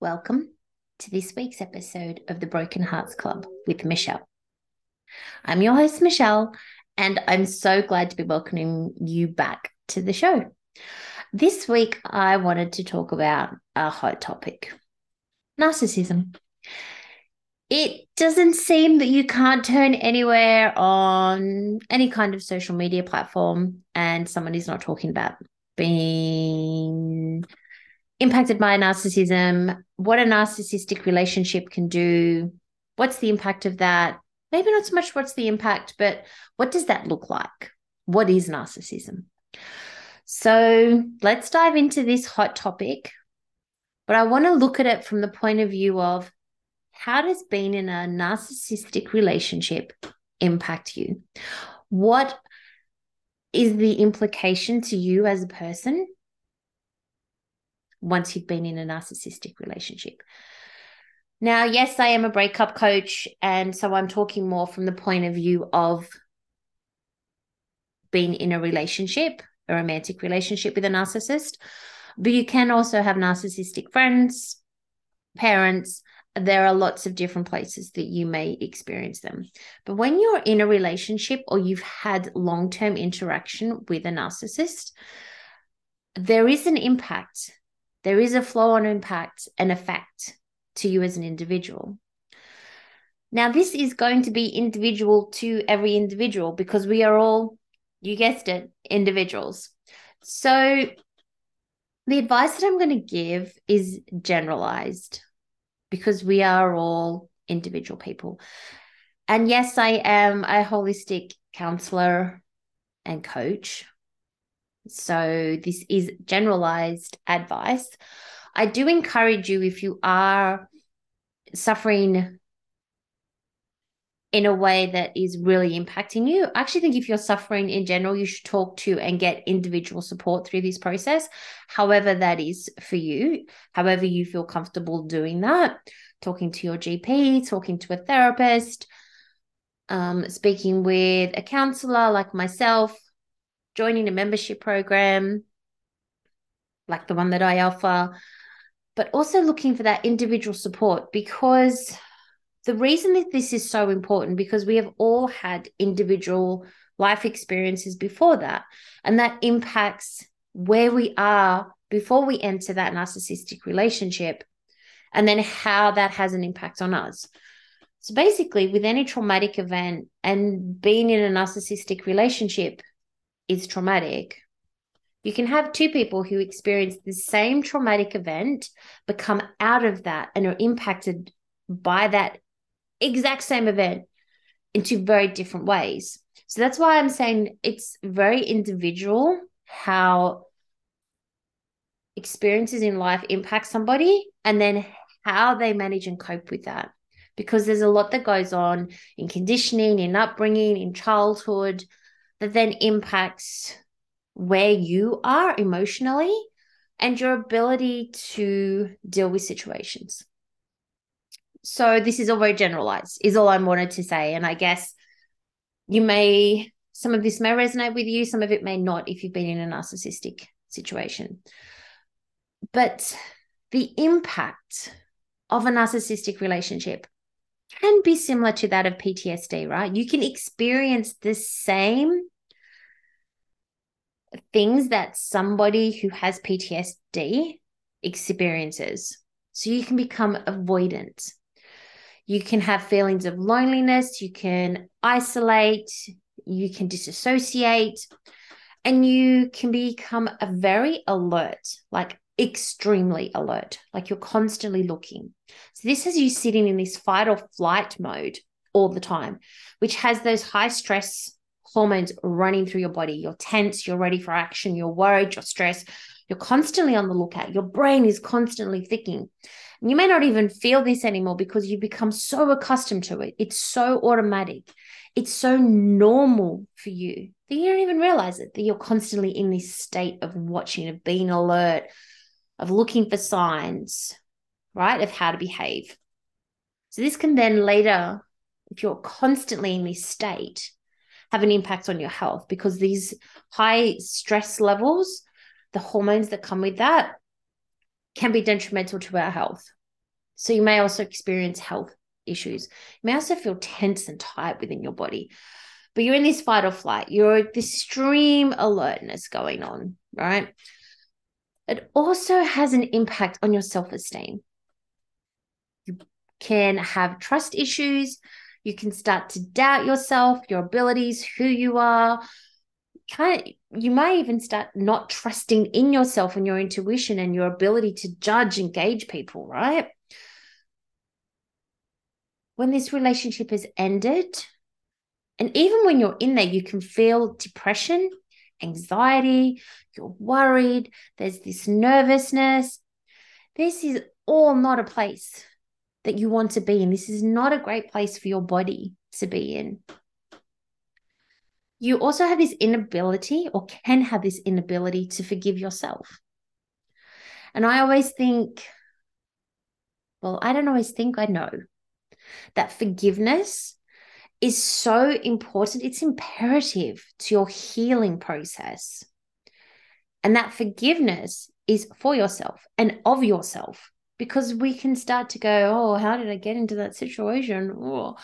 welcome to this week's episode of the Broken Hearts Club with Michelle. I'm your host, Michelle, and I'm so glad to be welcoming you back to the show. This week, I wanted to talk about a hot topic narcissism. It doesn't seem that you can't turn anywhere on any kind of social media platform and someone is not talking about being impacted by narcissism, what a narcissistic relationship can do, what's the impact of that? Maybe not so much what's the impact, but what does that look like? What is narcissism? So let's dive into this hot topic. But I want to look at it from the point of view of how does being in a narcissistic relationship impact you? What is the implication to you as a person once you've been in a narcissistic relationship? Now, yes, I am a breakup coach. And so I'm talking more from the point of view of being in a relationship, a romantic relationship with a narcissist. But you can also have narcissistic friends, parents, there are lots of different places that you may experience them. But when you're in a relationship or you've had long term interaction with a narcissist, there is an impact, there is a flow on impact and effect to you as an individual. Now, this is going to be individual to every individual because we are all, you guessed it, individuals. So, the advice that I'm going to give is generalized because we are all individual people. And yes, I am a holistic counselor and coach. So this is generalized advice. I do encourage you if you are suffering in a way that is really impacting you. I actually think if you're suffering in general, you should talk to and get individual support through this process, however that is for you, however you feel comfortable doing that, talking to your GP, talking to a therapist, um, speaking with a counselor like myself, joining a membership program like the one that I offer, but also looking for that individual support because the reason that this is so important because we have all had individual life experiences before that and that impacts where we are before we enter that narcissistic relationship and then how that has an impact on us. So basically with any traumatic event and being in a narcissistic relationship is traumatic you can have two people who experience the same traumatic event but come out of that and are impacted by that exact same event in two very different ways. So that's why I'm saying it's very individual how experiences in life impact somebody and then how they manage and cope with that. Because there's a lot that goes on in conditioning, in upbringing, in childhood that then impacts where you are emotionally and your ability to deal with situations. So this is all very generalized is all i wanted to say. And i guess you may some of this may resonate with you some of it may not if you've been in a narcissistic situation. But the impact of a narcissistic relationship can be similar to that of PTSD, right? You can experience the same things that somebody who has PTSD experiences. So you can become avoidant you can have feelings of loneliness, you can isolate, you can disassociate, and you can become a very alert, like extremely alert, like you're constantly looking. So, this is you sitting in this fight or flight mode all the time, which has those high stress hormones running through your body. You're tense, you're ready for action, you're worried, you're stressed, you're constantly on the lookout. Your brain is constantly thinking. You may not even feel this anymore because you become so accustomed to it. It's so automatic. It's so normal for you that you don't even realize it, that you're constantly in this state of watching, of being alert, of looking for signs, right, of how to behave. So this can then later, if you're constantly in this state, have an impact on your health because these high stress levels the hormones that come with that can be detrimental to our health. So you may also experience health issues. You may also feel tense and tight within your body. But you're in this fight or flight. You're this extreme alertness going on, right? It also has an impact on your self esteem. You can have trust issues. You can start to doubt yourself, your abilities, who you are. Kind of, you might even start not trusting in yourself and your intuition and your ability to judge engage people, right? When this relationship has ended, and even when you're in there, you can feel depression, anxiety, you're worried, there's this nervousness. This is all not a place that you want to be in. This is not a great place for your body to be in. You also have this inability, or can have this inability, to forgive yourself. And I always think, well, I don't always think I know that forgiveness is so important. It's imperative to your healing process. And that forgiveness is for yourself and of yourself because we can start to go, oh, how did I get into that situation? Oh.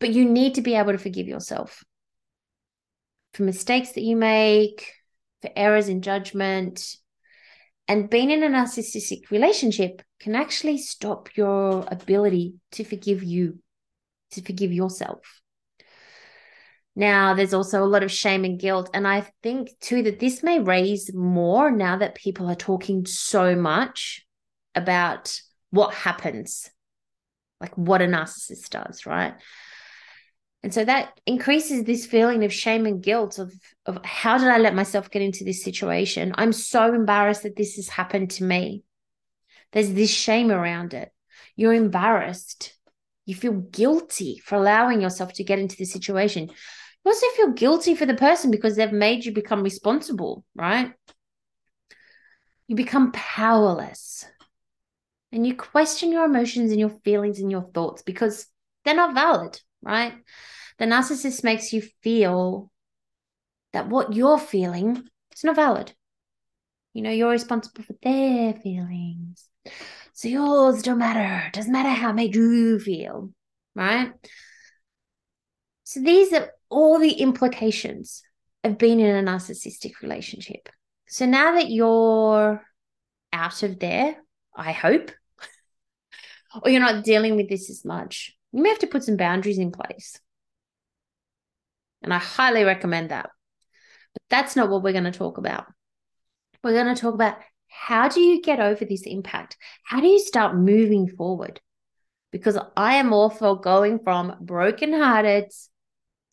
But you need to be able to forgive yourself for mistakes that you make, for errors in judgment. And being in a narcissistic relationship can actually stop your ability to forgive you to forgive yourself. Now, there's also a lot of shame and guilt. And I think too that this may raise more now that people are talking so much about what happens, like what a narcissist does, right? And so that increases this feeling of shame and guilt of, of how did I let myself get into this situation? I'm so embarrassed that this has happened to me. There's this shame around it. You're embarrassed you feel guilty for allowing yourself to get into the situation. You also feel guilty for the person because they've made you become responsible, right? You become powerless. And you question your emotions and your feelings and your thoughts because they're not valid, right? The narcissist makes you feel that what you're feeling is not valid. You know, you're responsible for their feelings. So yours don't matter. Doesn't matter how it made you feel, right? So these are all the implications of being in a narcissistic relationship. So now that you're out of there, I hope, or you're not dealing with this as much, you may have to put some boundaries in place. And I highly recommend that. But that's not what we're going to talk about. We're going to talk about how do you get over this impact? How do you start moving forward? Because I am all for going from brokenhearted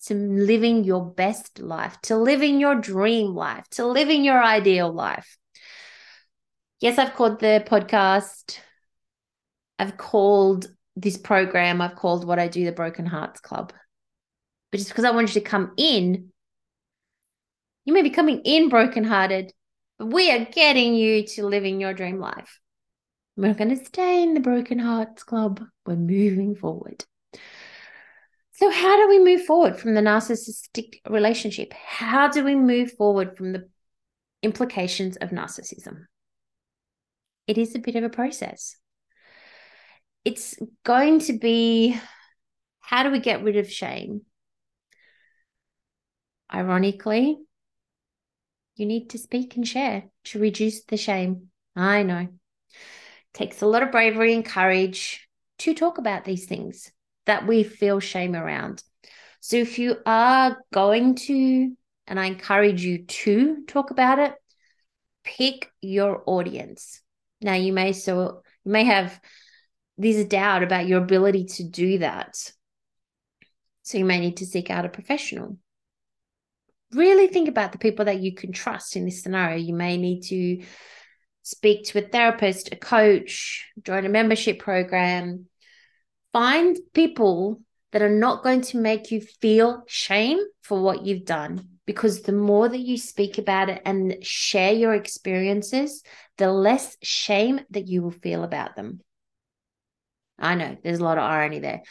to living your best life, to living your dream life, to living your ideal life. Yes, I've called the podcast, I've called this program, I've called what I do the Broken Hearts Club. But just because I want you to come in, you may be coming in brokenhearted, we are getting you to living your dream life. We're going to stay in the Broken Hearts Club. We're moving forward. So, how do we move forward from the narcissistic relationship? How do we move forward from the implications of narcissism? It is a bit of a process. It's going to be how do we get rid of shame? Ironically, you need to speak and share to reduce the shame. I know. It takes a lot of bravery and courage to talk about these things that we feel shame around. So if you are going to, and I encourage you to talk about it, pick your audience. Now you may so you may have this doubt about your ability to do that. So you may need to seek out a professional really think about the people that you can trust in this scenario. You may need to speak to a therapist, a coach, join a membership program. Find people that are not going to make you feel shame for what you've done. Because the more that you speak about it and share your experiences, the less shame that you will feel about them. I know there's a lot of irony there,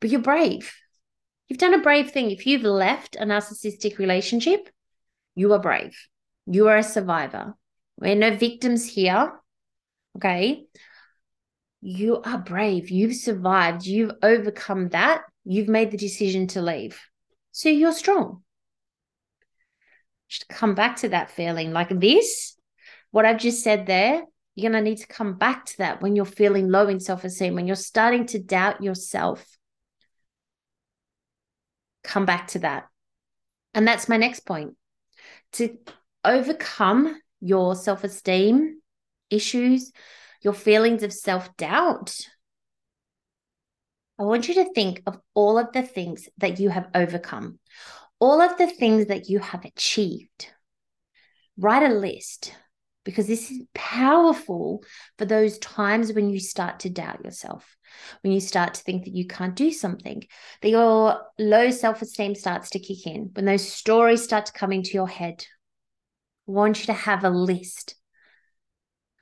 but you're brave. You've done a brave thing. If you've left a narcissistic relationship, you are brave. You are a survivor. We're no victims here. Okay. you are brave. You've survived. You've overcome that. You've made the decision to leave. So you're strong. Just come back to that feeling like this, what I've just said there. You're going to need to come back to that when you're feeling low in self esteem, when you're starting to doubt yourself. Come back to that. And that's my next point. To overcome your self esteem issues, your feelings of self doubt, I want you to think of all of the things that you have overcome, all of the things that you have achieved. Write a list because this is powerful for those times when you start to doubt yourself, when you start to think that you can't do something, that your low self esteem starts to kick in, when those stories start to come into your head. I want you to have a list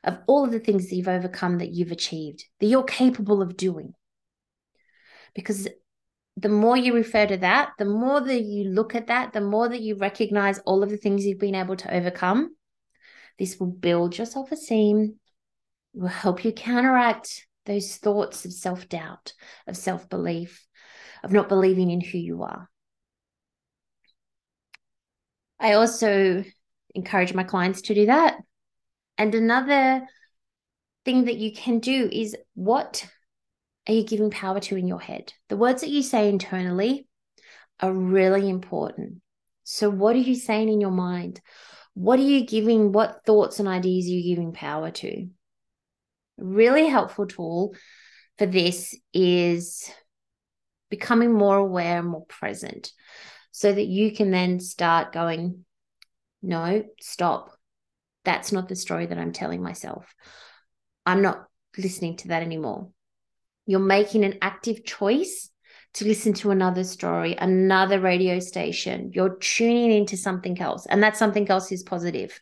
of all of the things that you've overcome that you've achieved, that you're capable of doing. Because the more you refer to that, the more that you look at that, the more that you recognize all of the things you've been able to overcome, this will build your self esteem, will help you counteract those thoughts of self doubt, of self belief, of not believing in who you are. I also encourage my clients to do that. And another thing that you can do is what are you giving power to in your head? The words that you say internally are really important. So, what are you saying in your mind? What are you giving? What thoughts and ideas are you giving power to? Really helpful tool for this is becoming more aware and more present so that you can then start going, no, stop. That's not the story that I'm telling myself. I'm not listening to that anymore. You're making an active choice to listen to another story, another radio station. You're tuning into something else, and that something else is positive.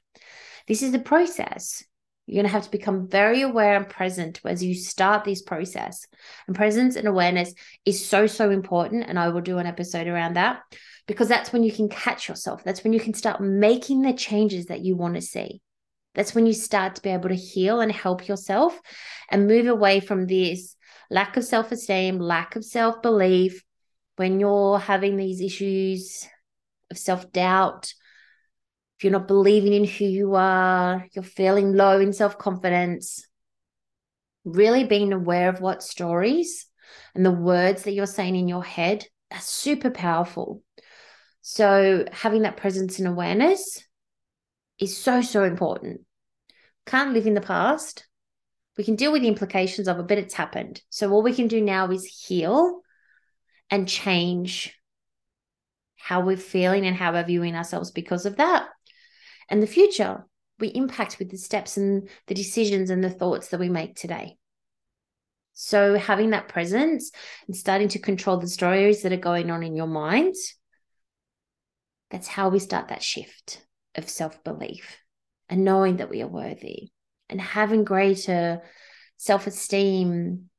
This is a process. You're going to have to become very aware and present as you start this process. And presence and awareness is so, so important. And I will do an episode around that because that's when you can catch yourself. That's when you can start making the changes that you want to see. That's when you start to be able to heal and help yourself and move away from this lack of self esteem, lack of self belief, when you're having these issues of self doubt, if you're not believing in who you are, you're feeling low in self confidence, really being aware of what stories and the words that you're saying in your head are super powerful. So, having that presence and awareness is so, so important. Can't live in the past, we can deal with the implications of it, but it's happened. So all we can do now is heal and change how we're feeling and how we're viewing ourselves because of that. And the future we impact with the steps and the decisions and the thoughts that we make today. So having that presence and starting to control the stories that are going on in your mind, that's how we start that shift of self-belief and knowing that we are worthy and having greater self esteem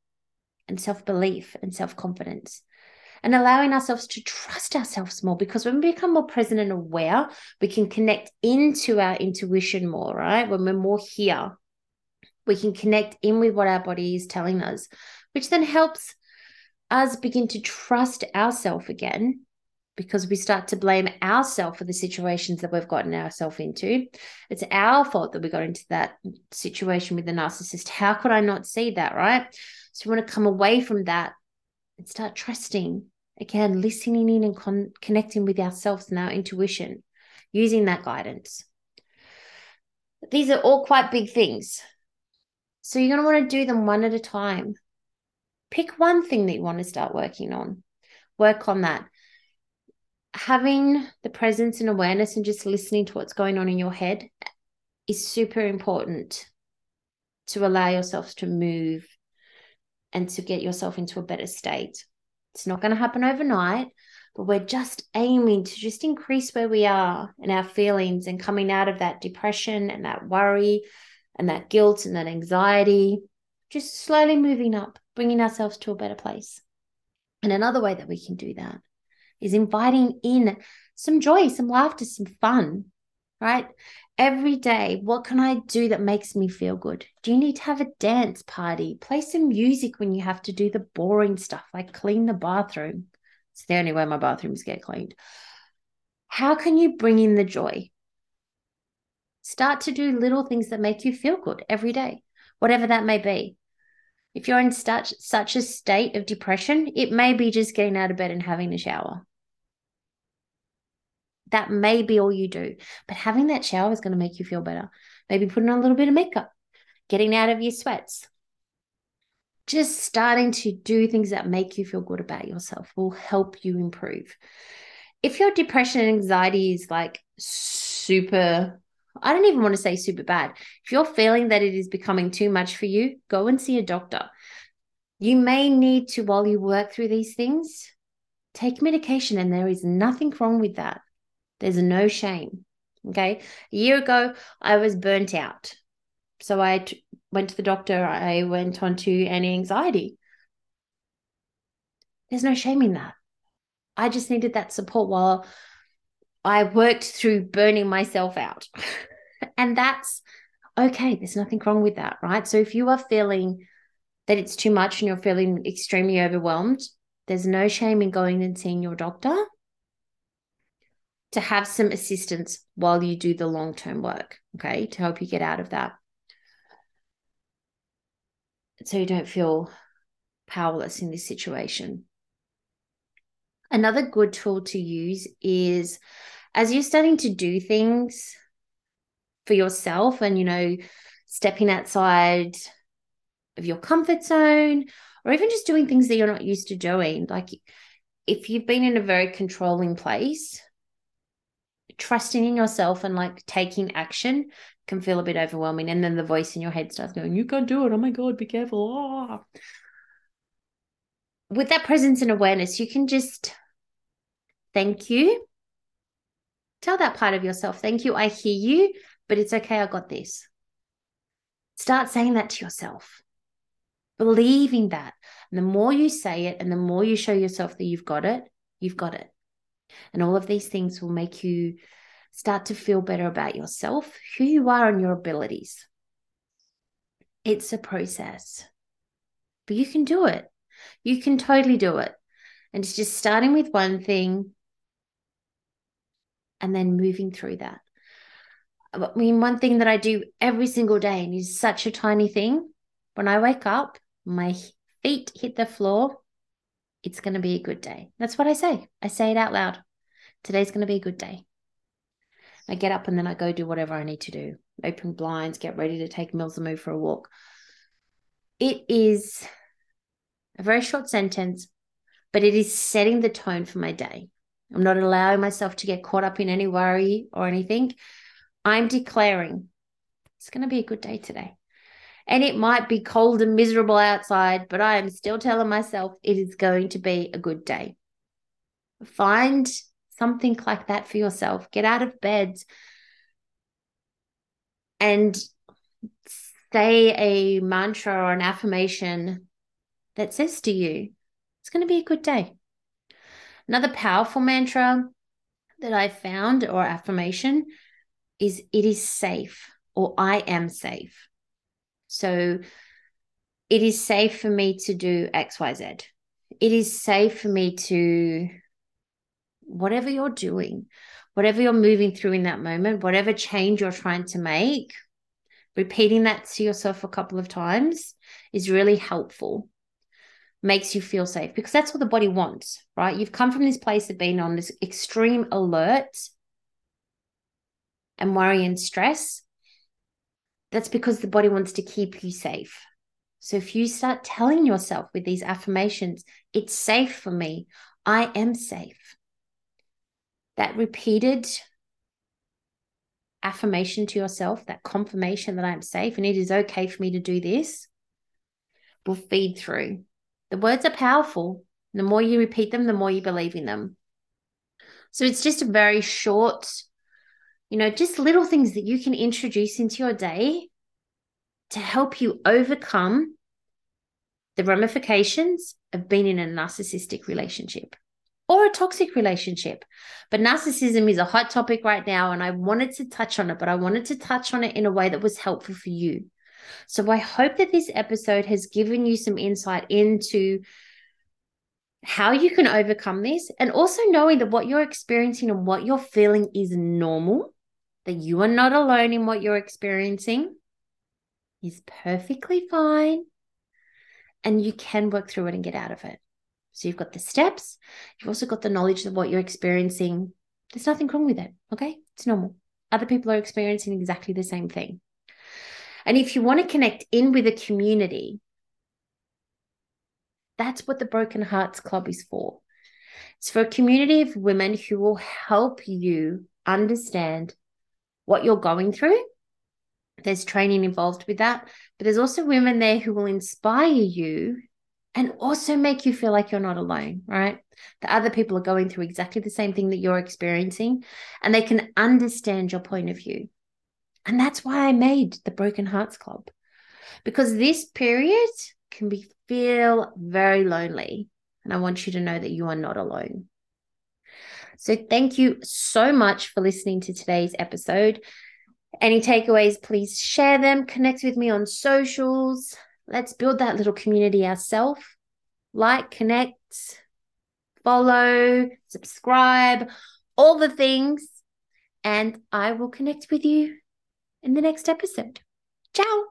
and self belief and self confidence. And allowing ourselves to trust ourselves more because when we become more present and aware, we can connect into our intuition more, right? When we're more here, we can connect in with what our body is telling us, which then helps us begin to trust ourselves again because we start to blame ourselves for the situations that we've gotten ourselves into. It's our fault that we got into that situation with the narcissist. How could I not see that, right? So we want to come away from that and start trusting again, listening in and con- connecting with ourselves and our intuition, using that guidance. These are all quite big things. So you're going to want to do them one at a time. Pick one thing that you want to start working on. Work on that having the presence and awareness and just listening to what's going on in your head is super important to allow yourself to move and to get yourself into a better state. It's not going to happen overnight, but we're just aiming to just increase where we are in our feelings and coming out of that depression and that worry and that guilt and that anxiety, just slowly moving up, bringing ourselves to a better place. And another way that we can do that is inviting in some joy, some laughter, some fun, right? Every day, what can I do that makes me feel good? Do you need to have a dance party? Play some music when you have to do the boring stuff like clean the bathroom. It's the only way my bathrooms get cleaned. How can you bring in the joy? Start to do little things that make you feel good every day, whatever that may be. If you're in such such a state of depression, it may be just getting out of bed and having a shower. That may be all you do. But having that shower is going to make you feel better. Maybe putting on a little bit of makeup, getting out of your sweats. Just starting to do things that make you feel good about yourself will help you improve. If your depression and anxiety is like super, I don't even want to say super bad. If you're feeling that it is becoming too much for you, go and see a doctor. You may need to, while you work through these things, take medication, and there is nothing wrong with that. There's no shame. Okay. A year ago, I was burnt out. So I t- went to the doctor. I went on to anti anxiety. There's no shame in that. I just needed that support while I worked through burning myself out. and that's okay. There's nothing wrong with that. Right. So if you are feeling that it's too much and you're feeling extremely overwhelmed, there's no shame in going and seeing your doctor to have some assistance while you do the long term work, okay, to help you get out of that. So you don't feel powerless in this situation. Another good tool to use is as you're starting to do things for yourself and, you know, stepping outside of your comfort zone or even just doing things that you're not used to doing. Like if you've been in a very controlling place, trusting in yourself and like taking action can feel a bit overwhelming. And then the voice in your head starts going, You can't do it. Oh my God, be careful. Oh. With that presence and awareness, you can just thank you. Tell that part of yourself, Thank you. I hear you, but it's okay. I got this. Start saying that to yourself, believing that. And the more you say it and the more you show yourself that you've got it, you've got it. And all of these things will make you start to feel better about yourself, who you are, and your abilities. It's a process, but you can do it. You can totally do it. And it's just starting with one thing and then moving through that. I mean, one thing that I do every single day and is such a tiny thing when I wake up, my feet hit the floor, it's going to be a good day. That's what I say. I say it out loud. Today's going to be a good day. I get up and then I go do whatever I need to do. Open blinds, get ready to take Mills and move for a walk. It is a very short sentence, but it is setting the tone for my day. I'm not allowing myself to get caught up in any worry or anything. I'm declaring it's going to be a good day today. And it might be cold and miserable outside, but I am still telling myself it is going to be a good day. Find something like that for yourself. Get out of bed and say a mantra or an affirmation that says to you, it's going to be a good day. Another powerful mantra that I found or affirmation is it is safe or I am safe. So it is safe for me to do XYZ. It is safe for me to, whatever you're doing, whatever you're moving through in that moment, whatever change you're trying to make, repeating that to yourself a couple of times is really helpful makes you feel safe because that's what the body wants, right? You've come from this place of being on this extreme alert and worry and stress that's because the body wants to keep you safe. So if you start telling yourself with these affirmations, it's safe for me, I am safe. That repeated affirmation to yourself, that confirmation that I'm safe and it is okay for me to do this, will feed through. The words are powerful. The more you repeat them, the more you believe in them. So it's just a very short, you know, just little things that you can introduce into your day to help you overcome the ramifications of being in a narcissistic relationship. or a toxic relationship. But narcissism is a hot topic right now, and I wanted to touch on it, but I wanted to touch on it in a way that was helpful for you. So I hope that this episode has given you some insight into how you can overcome this and also knowing that what you're experiencing and what you're feeling is normal, that you are not alone in what you're experiencing is perfectly fine and you can work through it and get out of it. So you've got the steps, you've also got the knowledge of what you're experiencing. There's nothing wrong with it, okay? It's normal. Other people are experiencing exactly the same thing. And if you want to connect in with a community, that's what the Broken Hearts Club is for. It's for a community of women who will help you understand what you're going through. There's training involved with that, but there's also women there who will inspire you and also make you feel like you're not alone, right? The other people are going through exactly the same thing that you're experiencing and they can understand your point of view. And that's why I made the Broken Hearts Club because this period can be feel very lonely and I want you to know that you are not alone. So thank you so much for listening to today's episode. Any takeaways, please share them, connect with me on socials. Let's build that little community ourselves. Like, connect, follow, subscribe, all the things. And I will connect with you in the next episode. Ciao.